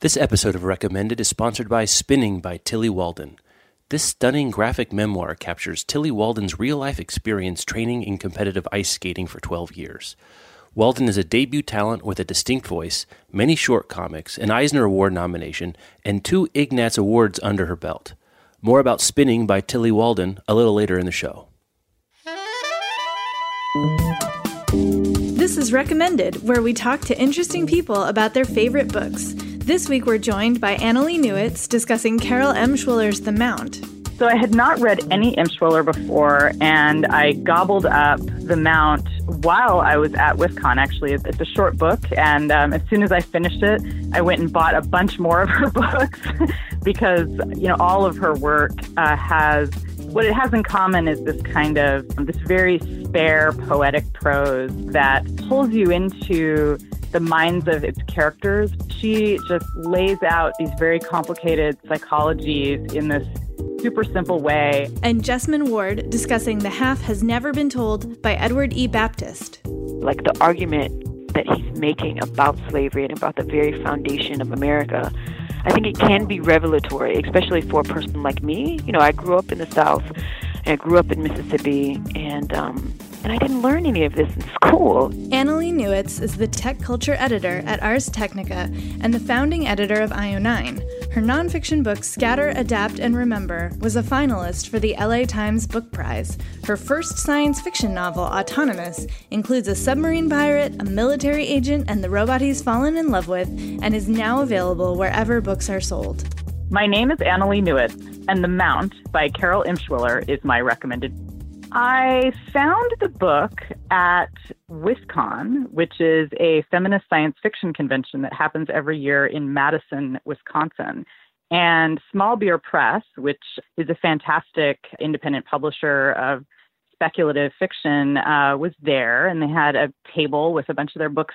This episode of Recommended is sponsored by Spinning by Tilly Walden. This stunning graphic memoir captures Tilly Walden's real life experience training in competitive ice skating for 12 years. Walden is a debut talent with a distinct voice, many short comics, an Eisner Award nomination, and two Ignatz Awards under her belt. More about Spinning by Tilly Walden a little later in the show. This is Recommended, where we talk to interesting people about their favorite books. This week we're joined by Annalee Newitz discussing Carol Emshwiller's The Mount. So I had not read any Emshwiller before, and I gobbled up The Mount while I was at WisCon. Actually, it's a short book, and um, as soon as I finished it, I went and bought a bunch more of her books because you know all of her work uh, has what it has in common is this kind of this very spare poetic prose that pulls you into the minds of its characters. She just lays out these very complicated psychologies in this super simple way. And Jesmyn Ward discussing The Half Has Never Been Told by Edward E. Baptist. Like the argument that he's making about slavery and about the very foundation of America, I think it can be revelatory, especially for a person like me. You know, I grew up in the South and I grew up in Mississippi, and um, and I didn't learn any of this in school. Annalee Newitz is the tech culture editor at Ars Technica and the founding editor of IO9. Her nonfiction book, Scatter, Adapt, and Remember, was a finalist for the LA Times Book Prize. Her first science fiction novel, Autonomous, includes a submarine pirate, a military agent, and the robot he's fallen in love with, and is now available wherever books are sold. My name is Annalee Newitz, and The Mount by Carol Emshwiller is my recommended I found the book at WisCon, which is a feminist science fiction convention that happens every year in Madison, Wisconsin. And Small Beer Press, which is a fantastic independent publisher of speculative fiction, uh, was there, and they had a table with a bunch of their books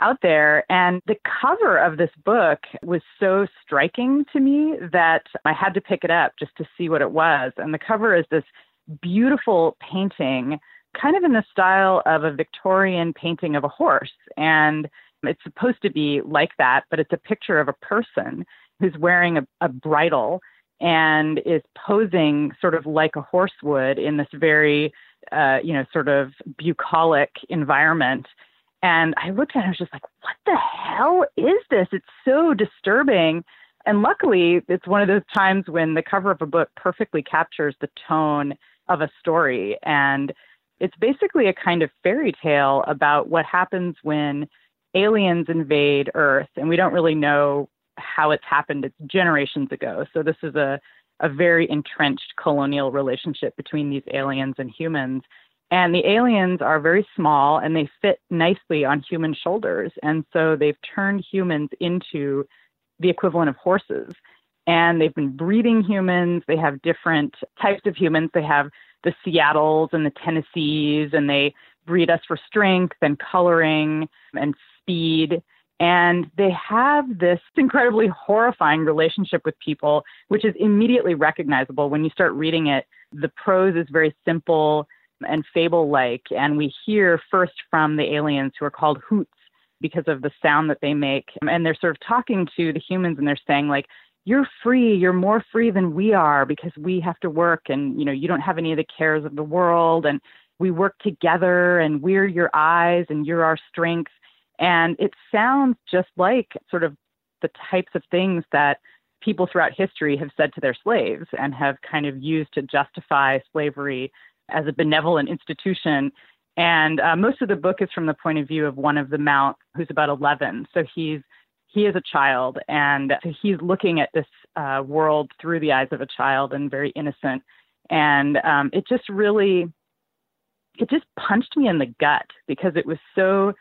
out there. And the cover of this book was so striking to me that I had to pick it up just to see what it was. And the cover is this beautiful painting, kind of in the style of a Victorian painting of a horse. And it's supposed to be like that, but it's a picture of a person who's wearing a, a bridle and is posing sort of like a horse would in this very, uh, you know, sort of bucolic environment. And I looked at it, and I was just like, what the hell is this? It's so disturbing. And luckily, it's one of those times when the cover of a book perfectly captures the tone of a story. And it's basically a kind of fairy tale about what happens when aliens invade Earth. And we don't really know how it's happened. It's generations ago. So this is a, a very entrenched colonial relationship between these aliens and humans. And the aliens are very small and they fit nicely on human shoulders. And so they've turned humans into the equivalent of horses and they've been breeding humans. They have different types of humans. They have the Seattles and the Tennessees, and they breed us for strength and coloring and speed. And they have this incredibly horrifying relationship with people, which is immediately recognizable when you start reading it. The prose is very simple and fable like, and we hear first from the aliens who are called hoots because of the sound that they make. And they're sort of talking to the humans and they're saying, like, you're free you're more free than we are because we have to work and you know you don't have any of the cares of the world and we work together and we're your eyes and you're our strength. And it sounds just like sort of the types of things that people throughout history have said to their slaves and have kind of used to justify slavery as a benevolent institution. And uh, most of the book is from the point of view of one of the mount who's about 11 so he's he is a child, and he's looking at this uh, world through the eyes of a child and very innocent. And um, it just really, it just punched me in the gut because it was so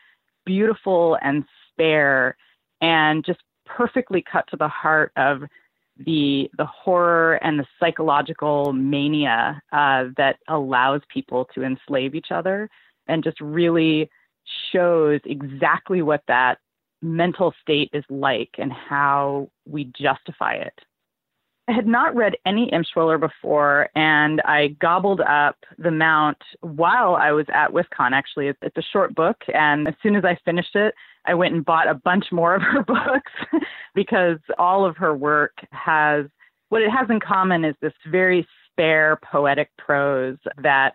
beautiful and spare, and just perfectly cut to the heart of the the horror and the psychological mania uh, that allows people to enslave each other, and just really shows exactly what that mental state is like and how we justify it. I had not read any Emshwiller before, and I gobbled up The Mount while I was at WisCon. Actually, it's a short book, and as soon as I finished it, I went and bought a bunch more of her books because all of her work has what it has in common is this very spare poetic prose that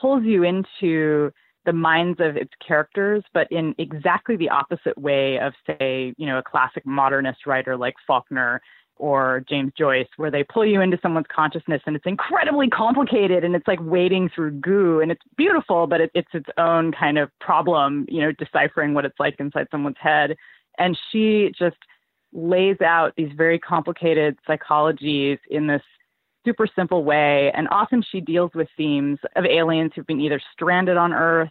pulls you into the minds of its characters, but in exactly the opposite way of, say, you know, a classic modernist writer like Faulkner or James Joyce, where they pull you into someone's consciousness and it's incredibly complicated and it's like wading through goo and it's beautiful, but it, it's its own kind of problem, you know, deciphering what it's like inside someone's head. And she just lays out these very complicated psychologies in this super simple way. And often she deals with themes of aliens who've been either stranded on Earth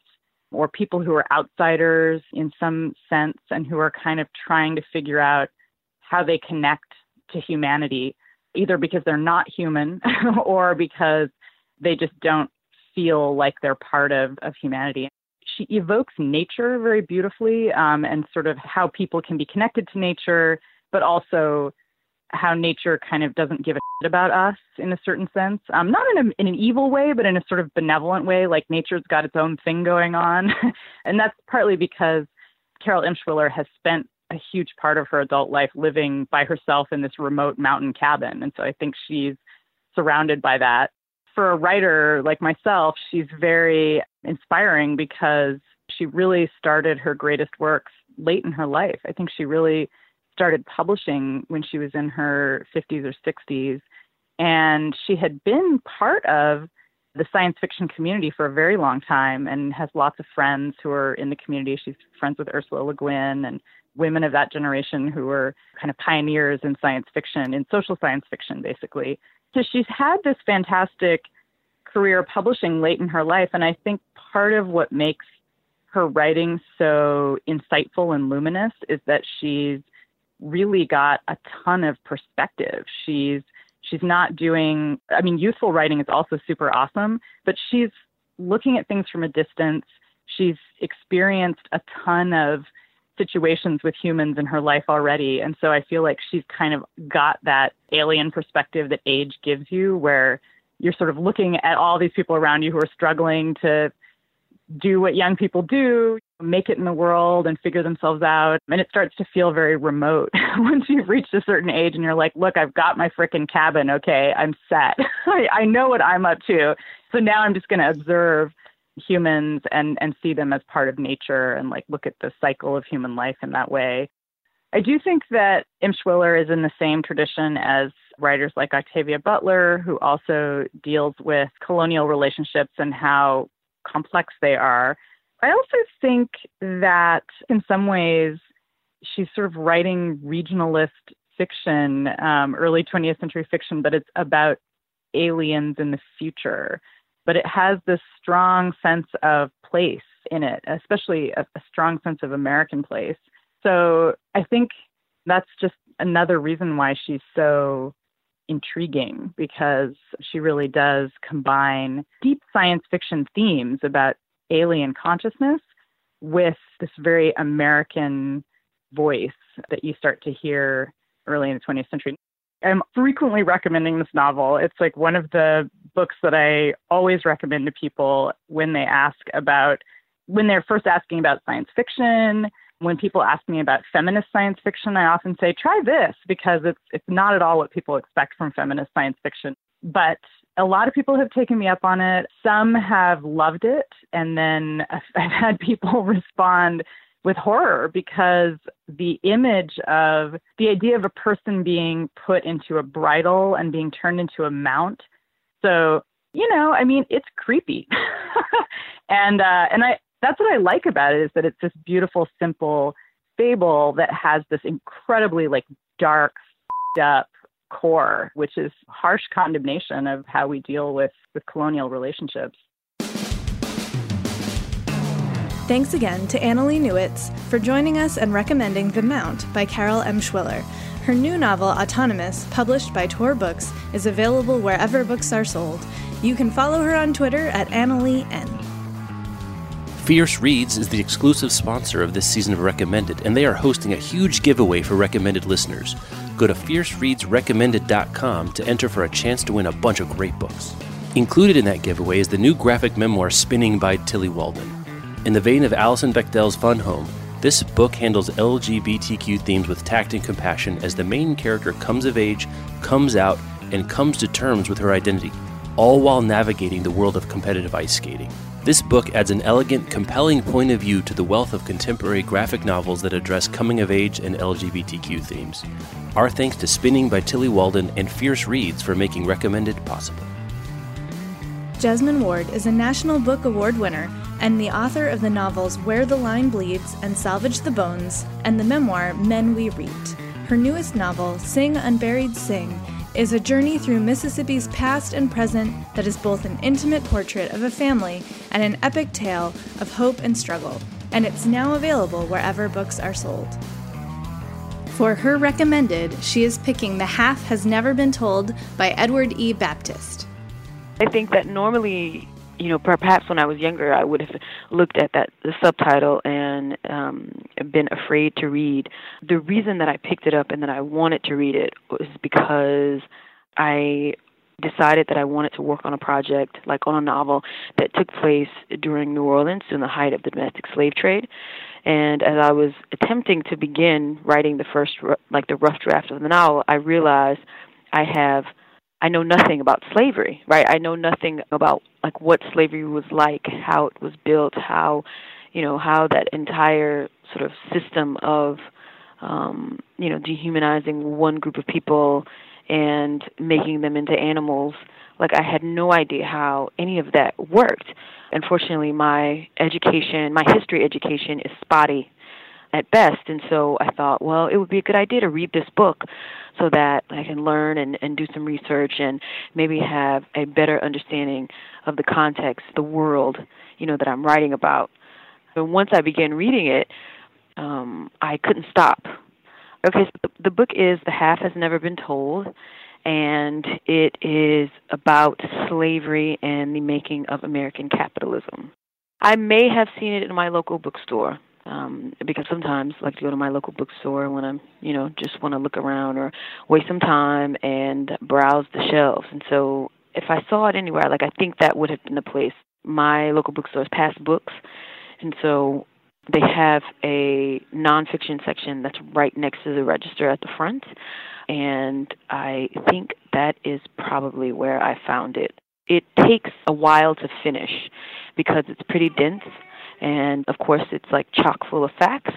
or people who are outsiders in some sense and who are kind of trying to figure out how they connect to humanity, either because they're not human or because they just don't feel like they're part of, of humanity. She evokes nature very beautifully um, and sort of how people can be connected to nature, but also how nature kind of doesn't give a shit about us in a certain sense. Um, not in, a, in an evil way, but in a sort of benevolent way, like nature's got its own thing going on. and that's partly because Carol Emshwiller has spent a huge part of her adult life living by herself in this remote mountain cabin. And so I think she's surrounded by that. For a writer like myself, she's very inspiring because she really started her greatest works late in her life. I think she really started publishing when she was in her 50s or 60s. And she had been part of the science fiction community for a very long time and has lots of friends who are in the community. She's friends with Ursula Le Guin and women of that generation who were kind of pioneers in science fiction, in social science fiction, basically. So she's had this fantastic career publishing late in her life. And I think part of what makes her writing so insightful and luminous is that she's really got a ton of perspective. She's she's not doing I mean youthful writing is also super awesome, but she's looking at things from a distance. She's experienced a ton of situations with humans in her life already. And so I feel like she's kind of got that alien perspective that age gives you where you're sort of looking at all these people around you who are struggling to do what young people do, make it in the world and figure themselves out. And it starts to feel very remote once you've reached a certain age and you're like, look, I've got my freaking cabin. Okay, I'm set. I, I know what I'm up to. So now I'm just going to observe humans and, and see them as part of nature and like look at the cycle of human life in that way. I do think that Emshwiller is in the same tradition as writers like Octavia Butler, who also deals with colonial relationships and how complex they are. I also think that in some ways she's sort of writing regionalist fiction, um, early 20th century fiction, but it's about aliens in the future. But it has this strong sense of place in it, especially a, a strong sense of American place. So I think that's just another reason why she's so intriguing because she really does combine deep science fiction themes about alien consciousness with this very American voice that you start to hear early in the 20th century. I'm frequently recommending this novel. It's like one of the books that I always recommend to people when they ask about, when they're first asking about science fiction, when people ask me about feminist science fiction, I often say, try this because it's, it's not at all what people expect from feminist science fiction. But a lot of people have taken me up on it. Some have loved it. And then I've had people respond with horror because the image of the idea of a person being put into a bridle and being turned into a mount. So, you know, I mean, it's creepy. and uh, and I that's what I like about it is that it's this beautiful, simple fable that has this incredibly like dark, up core, which is harsh condemnation of how we deal with, with colonial relationships. Thanks again to Annalee Newitz for joining us and recommending The Mount by Carol Emshwiller. Her new novel, Autonomous, published by Tor Books, is available wherever books are sold. You can follow her on Twitter at Annalee N. Fierce Reads is the exclusive sponsor of this season of Recommended, and they are hosting a huge giveaway for recommended listeners. Go to fiercereadsrecommended.com to enter for a chance to win a bunch of great books. Included in that giveaway is the new graphic memoir Spinning by Tilly Walden. In the vein of Alison Bechdel's Fun Home, This book handles LGBTQ themes with tact and compassion as the main character comes of age, comes out, and comes to terms with her identity, all while navigating the world of competitive ice skating. This book adds an elegant, compelling point of view to the wealth of contemporary graphic novels that address coming of age and LGBTQ themes. Our thanks to Spinning by Tilly Walden and Fierce Reads for making recommended possible. Jesmyn Ward is a National Book Award winner and the author of the novels Where the Line Bleeds and Salvage the Bones, and the memoir Men We Reaped. Her newest novel, Sing Unburied Sing, is a journey through Mississippi's past and present that is both an intimate portrait of a family and an epic tale of hope and struggle, and it's now available wherever books are sold. For her recommended, she is picking The Half Has Never Been Told by Edward E. Baptist. I think that normally, you know, perhaps when I was younger, I would have looked at that the subtitle and um, been afraid to read. The reason that I picked it up and that I wanted to read it was because I decided that I wanted to work on a project, like on a novel that took place during New Orleans in the height of the domestic slave trade. And as I was attempting to begin writing the first, like the rough draft of the novel, I realized I have I know nothing about slavery, right? I know nothing about like what slavery was like, how it was built, how you know how that entire sort of system of um, you know dehumanizing one group of people and making them into animals. Like I had no idea how any of that worked. Unfortunately, my education, my history education, is spotty at best. And so I thought, well, it would be a good idea to read this book so that I can learn and, and do some research and maybe have a better understanding of the context, the world, you know, that I'm writing about. And once I began reading it, um, I couldn't stop. Okay, so the, the book is The Half Has Never Been Told, and it is about slavery and the making of American capitalism. I may have seen it in my local bookstore um, because sometimes I like to go to my local bookstore when I'm, you know, just want to look around or waste some time and browse the shelves. And so if I saw it anywhere, like I think that would have been the place. My local bookstore is Past Books, and so they have a nonfiction section that's right next to the register at the front. And I think that is probably where I found it. It takes a while to finish because it's pretty dense and of course it's like chock full of facts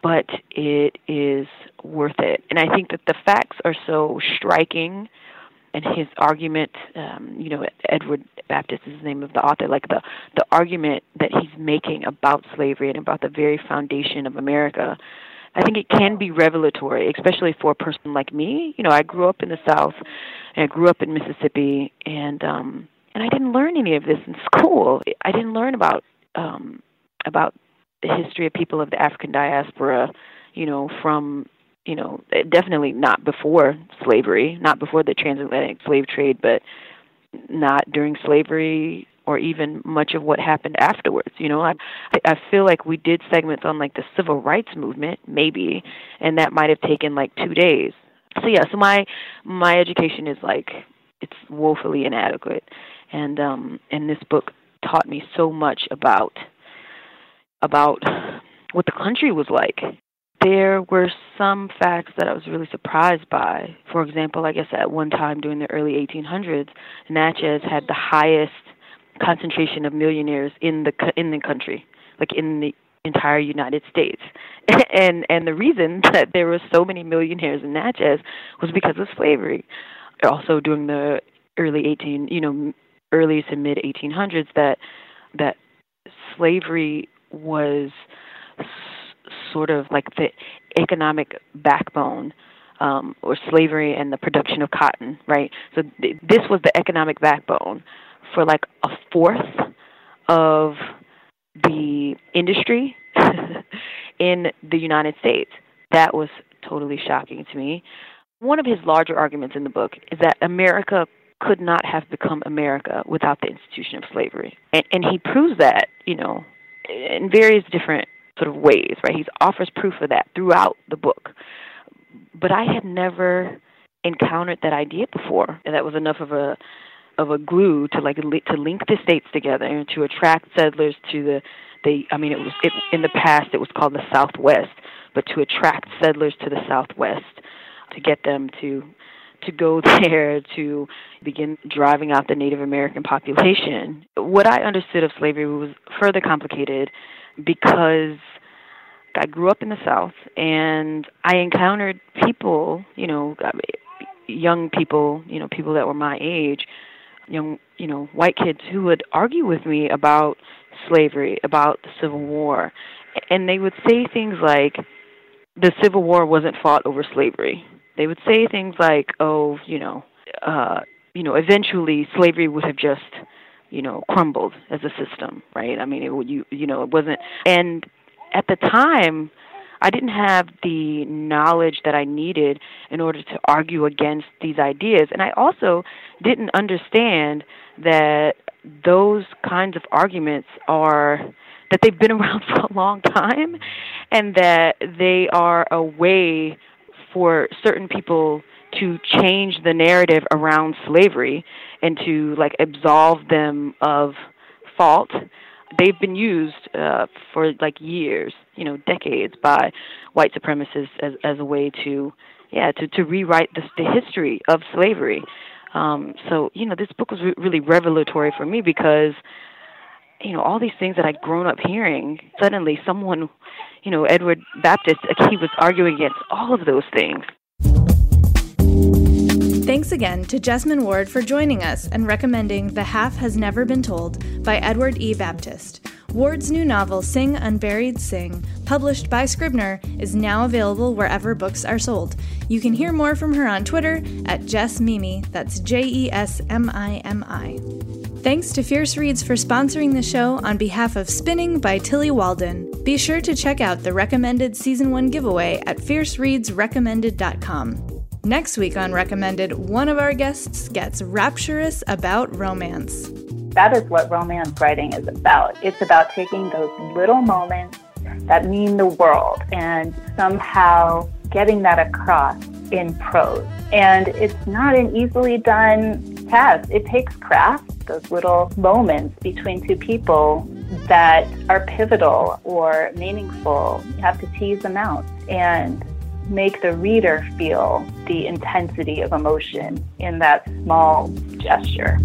but it is worth it. And i think that the facts are so striking and his argument um, you know edward baptist is the name of the author like the the argument that he's making about slavery and about the very foundation of america i think it can be revelatory especially for a person like me. You know i grew up in the south and i grew up in mississippi and um and i didn't learn any of this in school. I didn't learn about um about the history of people of the African diaspora, you know, from you know, definitely not before slavery, not before the transatlantic slave trade, but not during slavery or even much of what happened afterwards. You know, I I feel like we did segments on like the civil rights movement, maybe, and that might have taken like two days. So yeah, so my my education is like it's woefully inadequate, and um and this book taught me so much about about what the country was like. There were some facts that I was really surprised by. For example, I guess at one time during the early 1800s, Natchez had the highest concentration of millionaires in the in the country, like in the entire United States. and and the reason that there were so many millionaires in Natchez was because of slavery. Also during the early 18, you know, early to mid 1800s that that slavery was s- sort of like the economic backbone um, or slavery and the production of cotton, right? So th- this was the economic backbone for like a fourth of the industry in the United States. That was totally shocking to me. One of his larger arguments in the book is that America could not have become America without the institution of slavery. And, and he proves that, you know, in various different sort of ways, right? He offers proof of that throughout the book. But I had never encountered that idea before, and that was enough of a of a glue to like to link the states together and to attract settlers to the they, I mean, it was it, in the past it was called the Southwest, but to attract settlers to the Southwest, to get them to to go there to begin driving out the Native American population. What I understood of slavery was further complicated because I grew up in the South and I encountered people, you know, young people, you know, people that were my age, young, you know, white kids who would argue with me about slavery, about the Civil War. And they would say things like the Civil War wasn't fought over slavery. They would say things like, "Oh, you know, uh, you know, eventually slavery would have just, you know, crumbled as a system, right? I mean, it would you you know, it wasn't and at the time I didn't have the knowledge that I needed in order to argue against these ideas. And I also didn't understand that those kinds of arguments are that they've been around for a long time and that they are a way for certain people to change the narrative around slavery and to like absolve them of fault they've been used uh, for like years, you know, decades by white supremacists as as a way to, yeah, to to rewrite the, the history of slavery. Um, so you know, this book was re- really revelatory for me because, you know, all these things that I'd grown up hearing, suddenly someone, you know, Edward Baptist, uh, he was arguing against all of those things. Thanks again to Jesmyn Ward for joining us and recommending The Half Has Never Been Told by Edward E. Baptist. Ward's new novel, Sing Unburied Sing, published by Scribner, is now available wherever books are sold. You can hear more from her on Twitter at Jesmimi, that's J E S M I M I. Thanks to Fierce Reads for sponsoring the show on behalf of Spinning by Tilly Walden. Be sure to check out the recommended Season 1 giveaway at fiercereadsrecommended.com. Next week on Recommended, one of our guests gets rapturous about romance. That is what romance writing is about. It's about taking those little moments that mean the world and somehow getting that across in prose. And it's not an easily done It takes craft, those little moments between two people that are pivotal or meaningful. You have to tease them out. And make the reader feel the intensity of emotion in that small gesture.